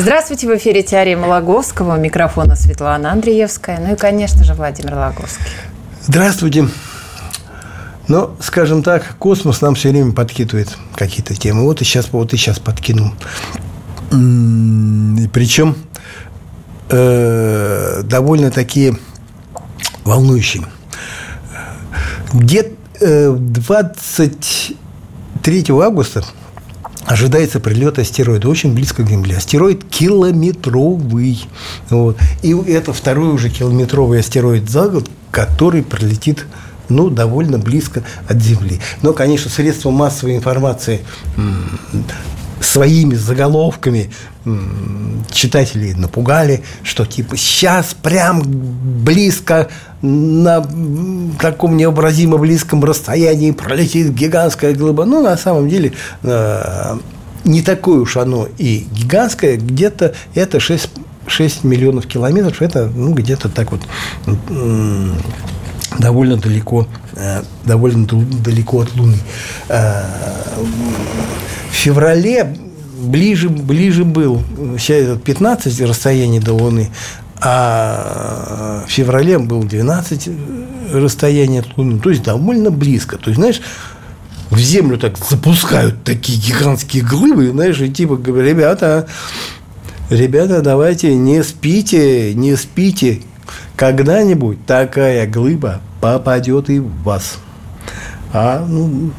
Здравствуйте, в эфире теорема Лаговского. У микрофона Светлана Андреевская. Ну и, конечно же, Владимир Лаговский. Здравствуйте. Ну, скажем так, космос нам все время подкидывает какие-то темы. Вот и сейчас, вот и сейчас подкинул. И причем э, довольно такие волнующие. Где э, 23 августа ожидается прилет астероида очень близко к Земле. Астероид километровый. Вот. И это второй уже километровый астероид за год, который пролетит ну, довольно близко от Земли. Но, конечно, средства массовой информации своими заголовками читателей напугали, что типа сейчас прям близко на таком необразимо близком расстоянии пролетит гигантская глыба. Ну, на самом деле, э, не такое уж оно и гигантское, где-то это 6, 6 миллионов километров, это ну, где-то так вот довольно далеко, э, довольно далеко от Луны. Феврале ближе, ближе был, сейчас 15 расстояние до Луны, а в феврале был 12 расстояние от Луны, то есть довольно близко. То есть, знаешь, в Землю так запускают такие гигантские глыбы, знаешь, и типа говорят, ребята, ребята, давайте не спите, не спите, когда-нибудь такая глыба попадет и в вас. А ну,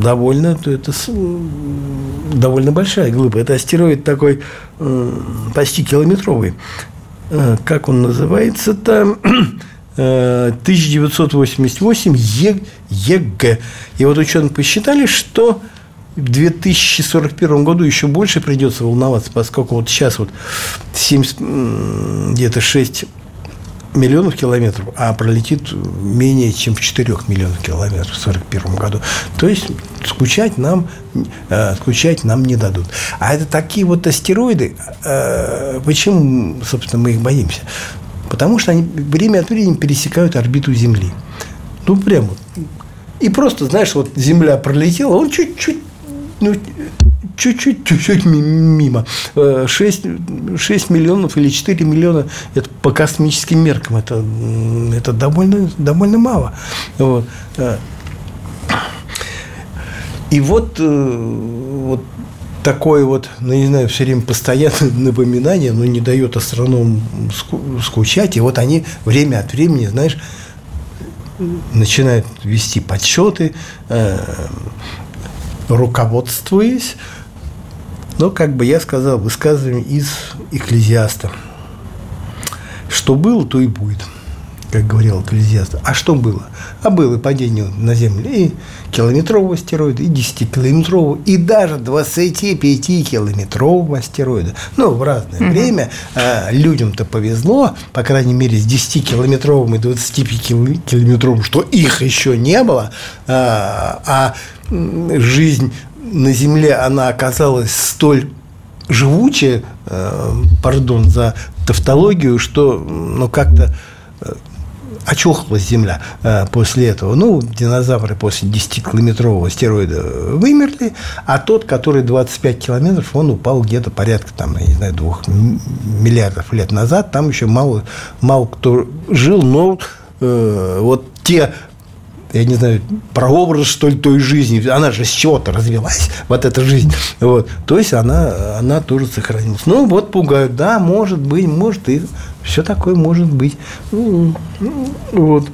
довольно это довольно большая глыба. Это астероид такой э, почти километровый. Э, как он называется-то? 1988 э, ЕГ. И вот ученые посчитали, что в 2041 году еще больше придется волноваться, поскольку вот сейчас вот 7, где-то 6 миллионов километров, а пролетит менее чем в 4 миллионов километров в 1941 году. То есть скучать нам, э, скучать нам не дадут. А это такие вот астероиды, э, почему, собственно, мы их боимся? Потому что они время от времени пересекают орбиту Земли. Ну, прямо. И просто, знаешь, вот Земля пролетела, он чуть-чуть ну, чуть-чуть, чуть-чуть мимо. 6, э, 6 миллионов или 4 миллиона это по космическим меркам это, это довольно, довольно мало. Вот. Э. И вот, э, вот такое вот, ну, не знаю, все время постоянное напоминание, но не дает астрономам скучать. И вот они время от времени, знаешь, начинают вести подсчеты, руководствуясь но, как бы я сказал, высказывание из Экклезиаста. Что было, то и будет, как говорил Экклезиаст. А что было? А было падение на Землю и километрового астероида, и 10-километрового, и даже 25-километрового астероида. Ну, в разное угу. время а, людям-то повезло, по крайней мере, с 10-километровым и 25-километровым, что их еще не было, а, а жизнь на Земле она оказалась столь живучая, э, пардон за тавтологию, что ну, как-то э, очухалась Земля э, после этого. Ну, динозавры после 10-километрового астероида вымерли, а тот, который 25 километров, он упал где-то порядка, там, я не знаю, двух миллиардов лет назад. Там еще мало, мало кто жил, но э, вот те я не знаю, прообраз, что ли, той жизни. Она же с чего-то развелась, вот эта жизнь. Вот. То есть она, она тоже сохранилась. Ну, вот пугают, да, может быть, может, и все такое может быть. Ну, вот.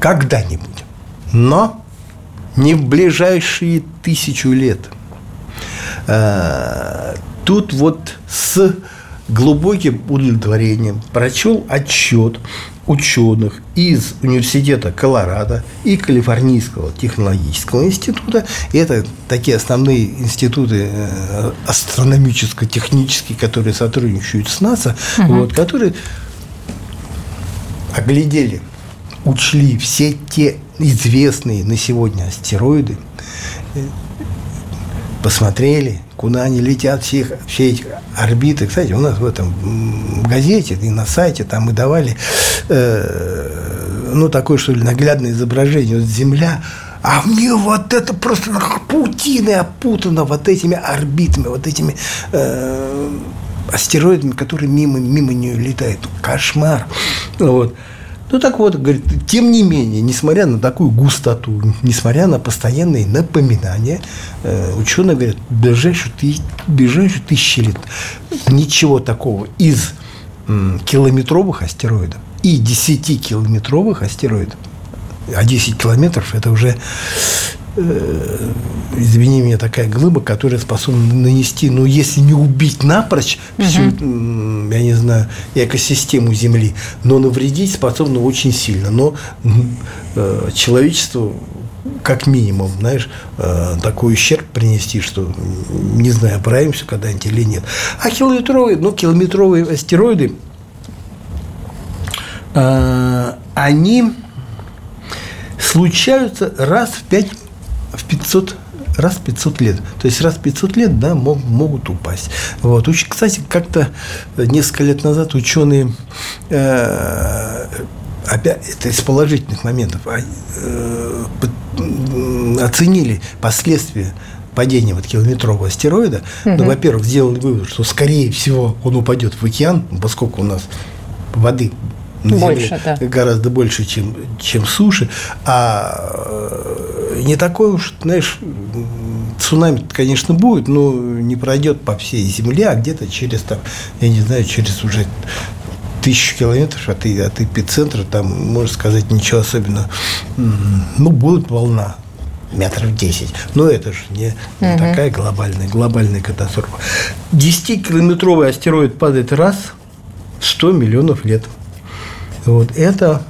Когда-нибудь. Но не в ближайшие тысячу лет. А, тут вот с глубоким удовлетворением прочел отчет ученых из университета Колорадо и Калифорнийского технологического института. Это такие основные институты э, астрономическо-технические, которые сотрудничают с НАСА, угу. вот, которые оглядели, учли все те известные на сегодня астероиды, э, посмотрели, куда они летят, все, все эти орбиты. Кстати, у нас в этом в газете и на сайте там мы давали, э, ну, такое, что ли, наглядное изображение. Вот Земля, а мне вот это просто паутиной опутано вот этими орбитами, вот этими э, астероидами, которые мимо, мимо нее летают. Кошмар. Вот. Ну так вот, говорит, тем не менее, несмотря на такую густоту, несмотря на постоянные напоминания, э, ученые говорят, ближайшие, тысяч, ближайшие тысячи лет ничего такого из километровых астероидов и 10-километровых астероидов, а 10 километров это уже Э, извини меня, такая глыба, которая способна нанести, ну, если не убить напрочь всю, угу. я не знаю, экосистему Земли, но навредить способна очень сильно. Но э, человечеству как минимум, знаешь, э, такой ущерб принести, что не знаю, оправимся когда-нибудь или нет. А километровые, ну, километровые астероиды, э, они случаются раз в пять 500 раз в 500 лет. То есть раз в 500 лет да, мог, могут упасть. Вот. Кстати, как-то несколько лет назад ученые э, опять, это из положительных моментов, а, э, оценили последствия падения вот километрового астероида, угу. ну, во-первых, сделали вывод, что скорее всего он упадет в океан, поскольку у нас воды на больше, Земле да. гораздо больше, чем, чем суши, а э, не такой уж, знаешь, цунами, конечно, будет, но не пройдет по всей Земле, а где-то через, там, я не знаю, через уже тысячу километров от, от эпицентра, там, можно сказать, ничего особенного. Ну, будет волна, метров 10. Но это же не, не угу. такая глобальная, глобальная катастрофа. 10-километровый астероид падает раз в 100 миллионов лет. Вот это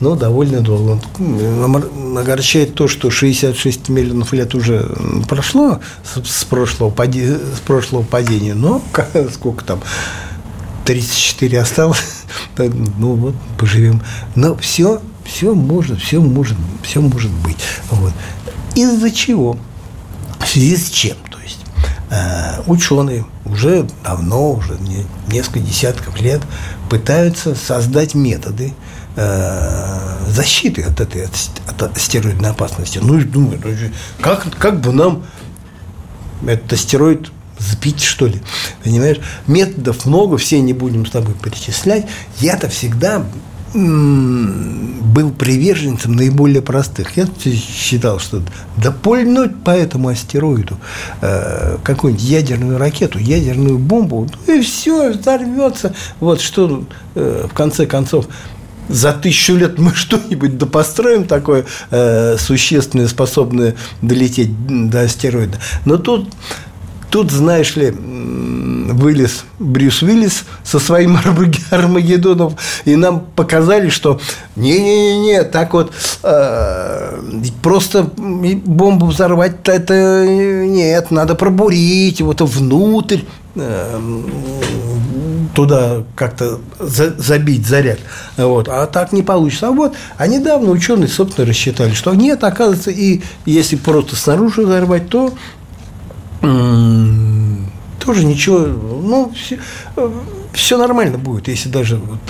ну, довольно долго. Огорчает то, что 66 миллионов лет уже прошло с прошлого, пади, с прошлого падения, но сколько там, 34 осталось, ну вот, поживем. Но все, все может, все может, все может быть. Вот. Из-за чего? В связи с чем? То есть э, ученые уже давно, уже несколько десятков лет пытаются создать методы э, защиты от этой от астероидной опасности. Ну, и думаю, ну, как, как бы нам этот астероид сбить, что ли. Понимаешь? Методов много, все не будем с тобой перечислять. Я-то всегда был приверженцем наиболее простых. Я считал, что да пульнуть по этому астероиду э, какую-нибудь ядерную ракету, ядерную бомбу, ну и все, взорвется. Вот что э, в конце концов за тысячу лет мы что-нибудь да построим такое э, существенное, способное долететь до астероида. Но тут Тут, знаешь ли, вылез Брюс Уиллис со своим Армагеддоном, и нам показали, что не-не-не, так вот э, просто бомбу взорвать это нет, надо пробурить вот внутрь, э, туда как-то за, забить заряд. Вот. А так не получится. А вот, а недавно ученые, собственно, рассчитали, что нет, оказывается, и если просто снаружи взорвать, то тоже ничего, ну, все, все нормально будет, если даже вот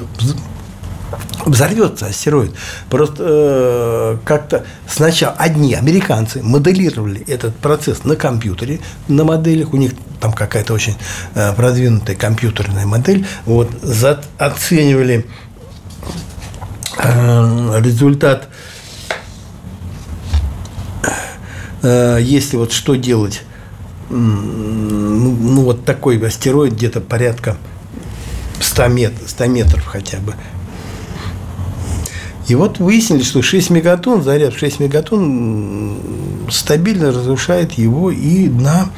взорвется астероид. Просто э, как-то сначала одни американцы моделировали этот процесс на компьютере, на моделях, у них там какая-то очень э, продвинутая компьютерная модель, вот, за, оценивали э, результат, э, если вот что делать ну, ну, вот такой астероид где-то порядка 100, мет, 100 метров хотя бы. И вот выяснили, что 6 мегатонн, заряд в 6 мегатонн стабильно разрушает его, и дна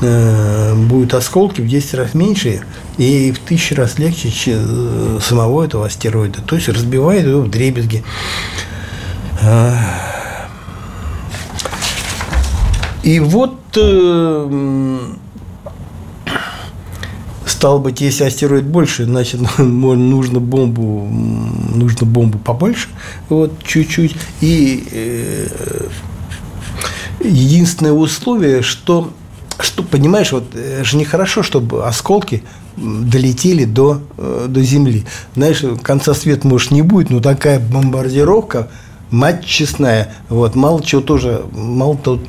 э, будут осколки в 10 раз меньше и в тысячу раз легче чем э, самого этого астероида. То есть разбивает его в дребезги. А. И вот э, Стало быть, если астероид больше, значит, нужно бомбу, нужно бомбу побольше, вот, чуть-чуть. И э, единственное условие, что, что, понимаешь, вот, это же нехорошо, чтобы осколки долетели до, э, до Земли. Знаешь, конца света, может, не будет, но такая бомбардировка – мать честная. Вот, мало чего тоже, мало того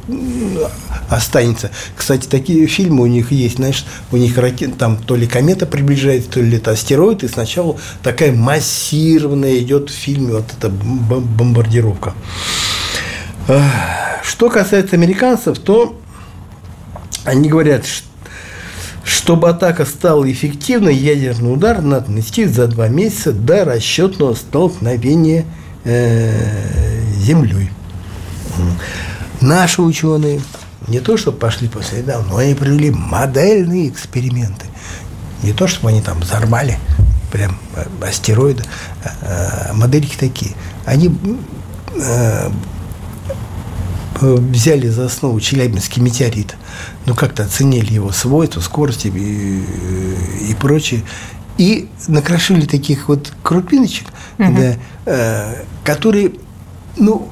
останется. Кстати, такие фильмы у них есть, знаешь, у них ракет, там то ли комета приближается, то ли это астероид, и сначала такая массированная идет в фильме вот эта бомбардировка. Что касается американцев, то они говорят, что чтобы атака стала эффективной, ядерный удар надо нанести за два месяца до расчетного столкновения землей. Наши ученые не то, чтобы пошли по следам, но они провели модельные эксперименты. Не то, чтобы они там взорвали прям астероиды, а, модельки такие. Они взяли за основу Челябинский метеорит, ну как-то оценили его свойства, скорости и, и прочее, и накрошили таких вот крупиночек, угу. да, э, которые, ну,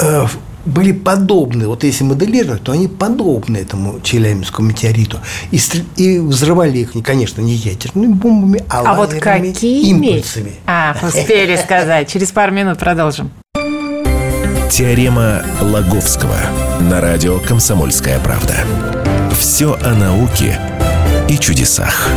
э, были подобны, вот если моделировать, то они подобны этому Челябинскому метеориту. И, и взрывали их, конечно, не ядерными бомбами, а, а вот какими? импульсами. А, успели сказать. Через пару минут продолжим. Теорема Лаговского на радио «Комсомольская правда». Все о науке и чудесах.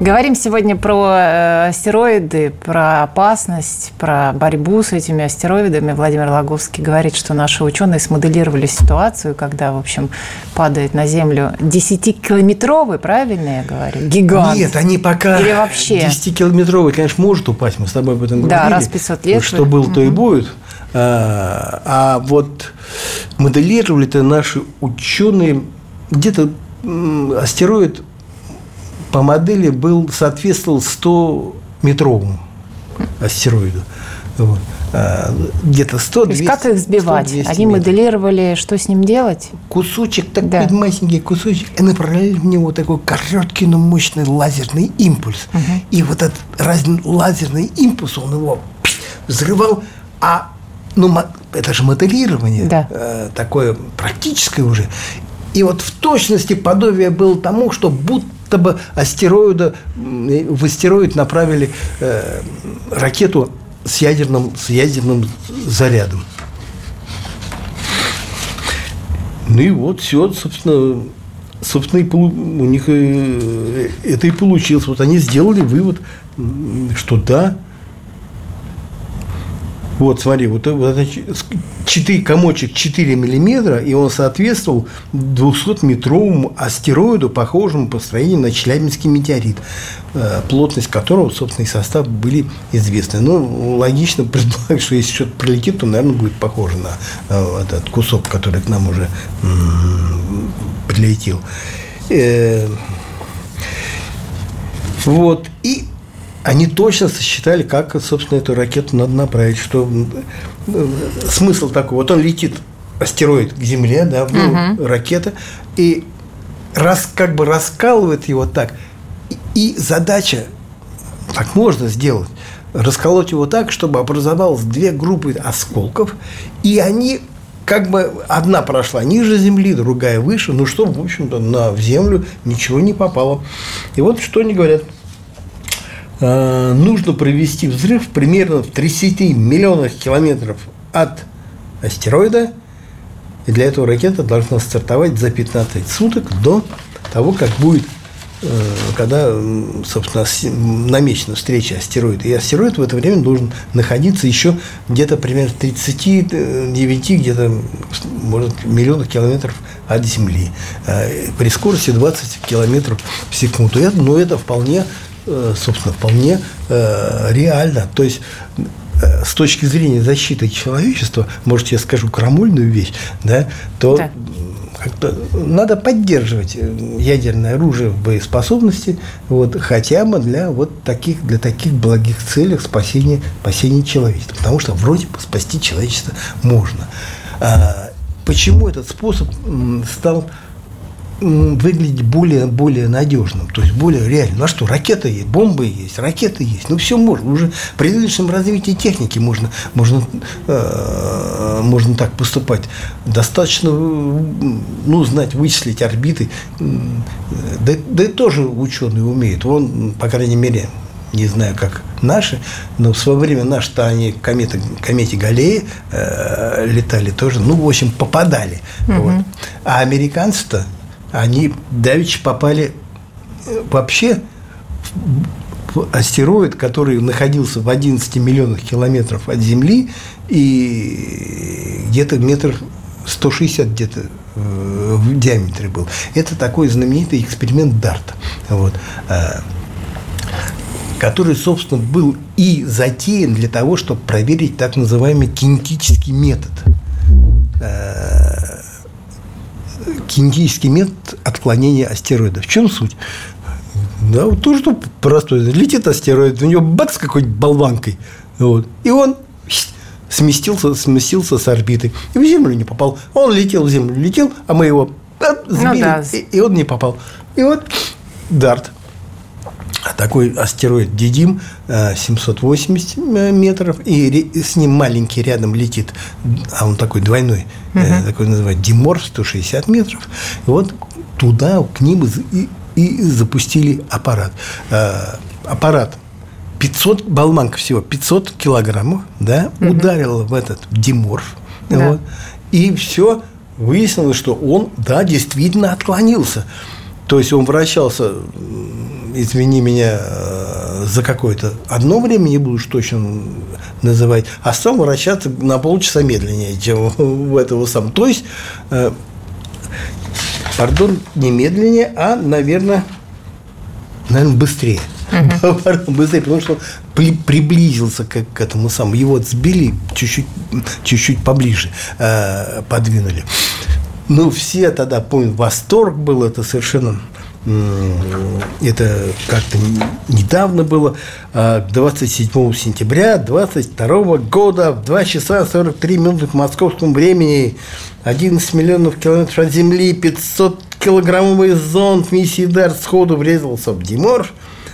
Говорим сегодня про э, астероиды, про опасность, про борьбу с этими астероидами. Владимир Логовский говорит, что наши ученые смоделировали ситуацию, когда, в общем, падает на Землю 10-километровый, правильно я говорю, гигант. Нет, они пока Или вообще... 10-километровый, конечно, может упасть, мы с тобой об этом говорили. Да, раз 500 лет. Что было, то и будет. А, а вот моделировали это наши ученые где-то астероид по модели был, соответствовал 100-метровому астероиду. Вот. А, где-то 100 То есть как их сбивать? Они моделировали, что с ним делать? Кусочек, такой да. маленький кусочек, и направляли в него такой короткий, но мощный лазерный импульс. Угу. И вот этот разный лазерный импульс, он его взрывал, а ну, это же моделирование, да. э, такое практическое уже. И вот в точности подобие было тому, что будто бы астероида, в астероид направили э, ракету с ядерным, с ядерным зарядом. Ну и вот все, собственно, собственно, и у них э, это и получилось. Вот они сделали вывод, что да, вот, смотри, вот, вот это 4, комочек 4 миллиметра, и он соответствовал 200-метровому астероиду, похожему по строению на Челябинский метеорит, э, плотность которого, собственно, и состав были известны. Ну, логично предполагать, что если что-то прилетит, то, наверное, будет похоже на э, этот кусок, который к нам уже прилетел. Э, вот. И они точно сосчитали, как, собственно, эту ракету надо направить, что э, смысл такой, вот он летит, астероид к Земле, да, угу. ракета, и раз, как бы раскалывает его так, и задача, так можно сделать, расколоть его так, чтобы образовалось две группы осколков, и они как бы одна прошла ниже земли, другая выше, ну что, в общем-то, на в землю ничего не попало. И вот что они говорят – Э, нужно провести взрыв примерно в 30 миллионах километров от астероида. И для этого ракета должна стартовать за 15 суток до того, как будет э, когда, собственно, намечена встреча астероида. И астероид в это время должен находиться еще где-то примерно 39, где-то, может, миллионов километров от Земли. Э, при скорости 20 километров в секунду. Но это вполне собственно, вполне э, реально. То есть э, с точки зрения защиты человечества, может, я скажу крамольную вещь, да, то да. как-то надо поддерживать ядерное оружие в боеспособности, вот, хотя бы для вот таких, для таких благих целей спасения, спасения человечества. Потому что вроде бы спасти человечество можно. А, почему этот способ стал выглядеть более, более надежным, то есть более реальным. На что, ракеты есть, бомбы есть, ракеты есть, ну все можно. Уже при нынешнем развитии техники можно, можно, э, можно так поступать. Достаточно ну, знать, вычислить орбиты. Да, да и тоже ученые умеют. Он, по крайней мере, не знаю, как наши, но в свое время наши-то они кометы, комете Галлеи э, летали тоже, ну, в общем, попадали. Угу. Вот. А американцы-то они давеча попали э, вообще в астероид, который находился в 11 миллионах километров от Земли и где-то метр 160 где-то э, в диаметре был. Это такой знаменитый эксперимент Дарта, вот, э, который, собственно, был и затеян для того, чтобы проверить так называемый кинетический метод кинетический метод отклонения астероида. В чем суть? Да, вот то, что простой. Летит астероид, у него бац какой-нибудь болванкой. Вот, и он сместился, сместился с орбиты. И в Землю не попал. Он летел в Землю, летел, а мы его сбили, ну, да. и, и он не попал. И вот Дарт такой астероид Дидим 780 э, метров, и с ним маленький рядом летит, а он такой двойной, угу. такой называют Диморф, 160 метров. И вот туда, к ним и, и запустили аппарат. Э, аппарат 500, болманка всего 500 килограммов, да, угу. ударила в этот Диморф, да. вот, и все, выяснилось, что он, да, действительно отклонился. То есть он вращался извини меня, э, за какое-то одно время, не буду уж точно называть, а стал вращаться на полчаса медленнее, чем в этого сам. То есть, э, пардон, не медленнее, а, наверное, наверное, быстрее. Uh-huh. быстрее, потому что при, приблизился к, к этому самому. Его сбили чуть-чуть, чуть-чуть поближе, э, подвинули. Ну, все тогда, помню, восторг был, это совершенно это как-то недавно было, 27 а, сентября 22 года в 2 часа 43 минуты по московскому времени 11 миллионов километров от Земли, 500 килограммовый зонд миссии Дар сходу врезался в Диморф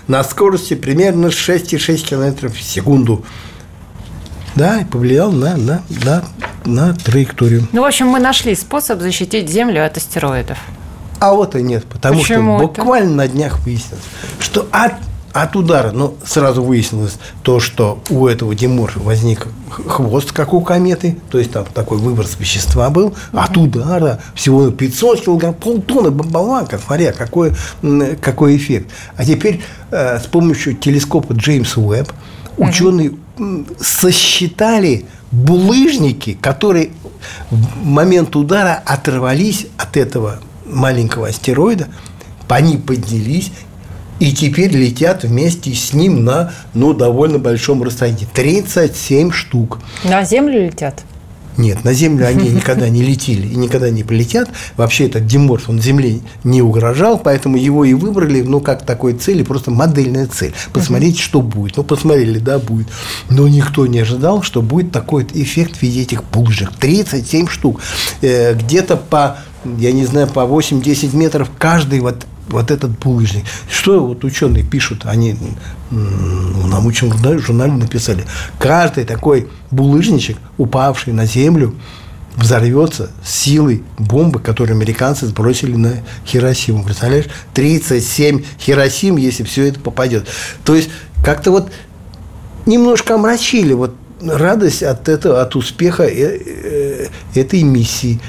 на скорости примерно 6,6 километров в секунду. Да, и повлиял на, на, на, на траекторию. Ну, в общем, мы нашли способ защитить Землю от астероидов. А вот и нет, потому Почему что буквально это? на днях выяснилось, что от, от удара, ну, сразу выяснилось то, что у этого Димурша возник хвост, как у кометы, то есть там такой выброс вещества был, угу. от удара всего 500 килограмм, полтонны болванка, смотря какой, какой эффект. А теперь э, с помощью телескопа Джеймса Уэбб угу. Сосчитали булыжники, которые в момент удара оторвались от этого маленького астероида, они поднялись и теперь летят вместе с ним на ну, довольно большом расстоянии. 37 штук. На Землю летят? Нет, на Землю они никогда не летели и никогда не полетят. Вообще этот Диморф, он Земле не угрожал, поэтому его и выбрали, ну, как такой цели, просто модельная цель. Посмотреть, что будет. Ну, посмотрели, да, будет. Но никто не ожидал, что будет такой эффект в виде этих булыжек. 37 штук. Э, где-то по я не знаю, по 8-10 метров каждый вот, вот этот булыжник. Что вот ученые пишут, они в научном журнале написали, каждый такой булыжничек, упавший на землю, взорвется силой бомбы, которую американцы сбросили на Хиросиму. Представляешь? 37 Хиросим, если все это попадет. То есть, как-то вот немножко омрачили вот радость от этого, от успеха э, э, этой миссии.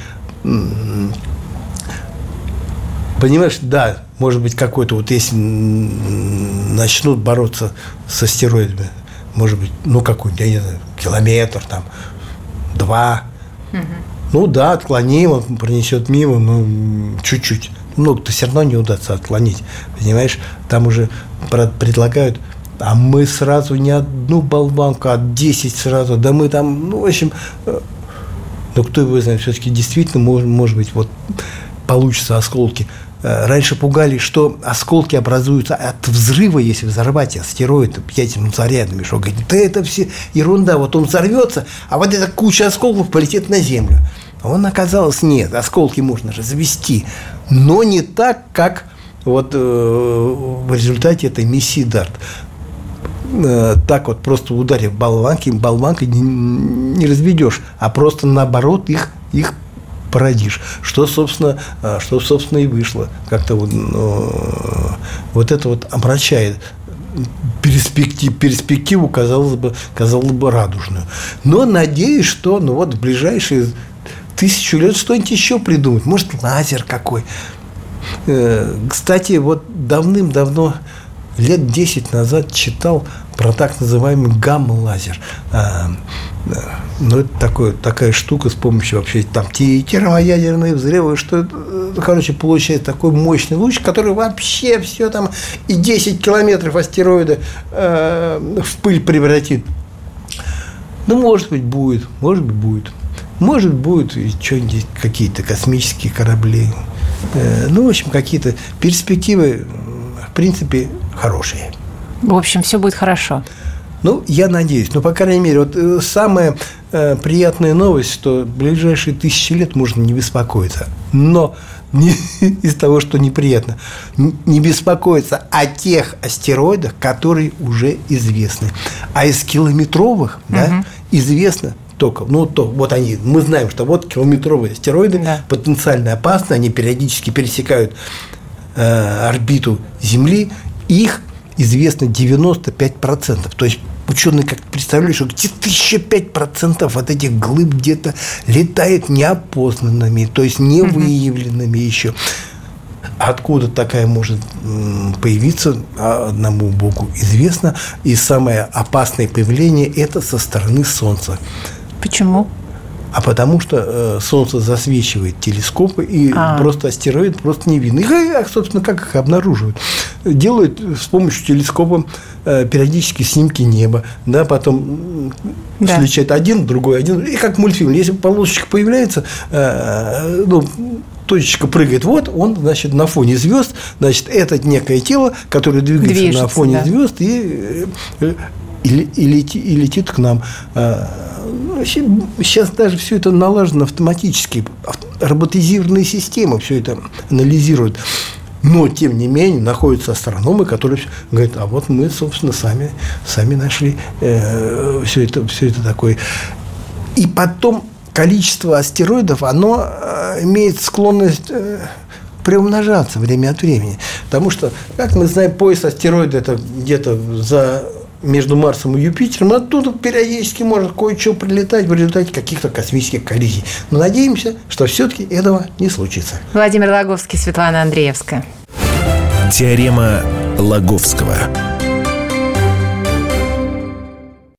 Понимаешь, да, может быть, какой-то, вот если начнут бороться с астероидами, может быть, ну, какой-нибудь, я не знаю, километр, там, два. Угу. Ну, да, отклоним, он пронесет мимо, ну, чуть-чуть. Много-то все равно не удастся отклонить, понимаешь? Там уже предлагают а мы сразу не одну болванку, а 10 сразу. Да мы там, ну, в общем, э, ну, кто его знает, все-таки действительно, может, может быть, вот получится осколки. Э, раньше пугали, что осколки образуются от взрыва, если взорвать астероид ядерным зарядом. Что говорит, да это все ерунда, вот он взорвется, а вот эта куча осколков полетит на Землю. Он оказалось, нет, осколки можно же завести, но не так, как вот э, в результате этой миссии Дарт. Э, так вот просто ударив болванки, болванкой не, не разведешь, а просто наоборот их, их породишь. Что, собственно, э, что, собственно, и вышло. Как-то вот, ну, вот это вот омрачает перспектив, перспективу, казалось бы, казалось бы, радужную. Но надеюсь, что ну, вот в ближайшие тысячу лет что-нибудь еще придумать. Может, лазер какой. Э, кстати, вот давным-давно лет 10 назад читал про так называемый гамма-лазер. А, ну, это такое, такая штука с помощью вообще там термоядерные взрывы, что, э, короче, получается такой мощный луч, который вообще все там и 10 километров астероида э, в пыль превратит. Ну, может быть, будет, может быть, будет. Может, будет и что-нибудь, какие-то космические корабли. Э, ну, в общем, какие-то перспективы, в принципе, хорошие. В общем, все будет хорошо. Ну, я надеюсь. Ну, по крайней мере, вот э, самая э, приятная новость, что в ближайшие тысячи лет можно не беспокоиться. Но не, из того, что неприятно, не беспокоиться о тех астероидах, которые уже известны. А из километровых угу. да, известно только, ну, то, вот они, мы знаем, что вот километровые астероиды да. потенциально опасны, они периодически пересекают э, орбиту Земли, их известно 95%. То есть ученые как представляют, что где-то еще 5% от этих глыб где-то летает неопознанными, то есть не выявленными еще. Откуда такая может появиться, одному Богу известно. И самое опасное появление – это со стороны Солнца. Почему? А потому что э, Солнце засвечивает телескопы, и а. просто астероид просто не видно. Их, а, собственно, как их обнаруживают? Делают с помощью телескопа э, периодически снимки неба, да, потом да. сличает один, другой один, и как мультфильм. Если полосочка появляется, э, ну, точечка прыгает, вот он, значит, на фоне звезд, значит, это некое тело, которое двигается, движется, на фоне да. звезд и, э, и, и, летит, и летит к нам. А, сейчас даже все это налажено автоматически, роботизированные системы все это анализируют. Но, тем не менее, находятся астрономы, которые говорят, а вот мы, собственно, сами, сами нашли э, все, это, все это такое. И потом количество астероидов, оно э, имеет склонность э, приумножаться время от времени. Потому что, как мы знаем, пояс астероида – это где-то за между Марсом и Юпитером, оттуда периодически может кое-что прилетать в результате каких-то космических коллизий. Но надеемся, что все-таки этого не случится. Владимир Логовский, Светлана Андреевская. Теорема Лаговского.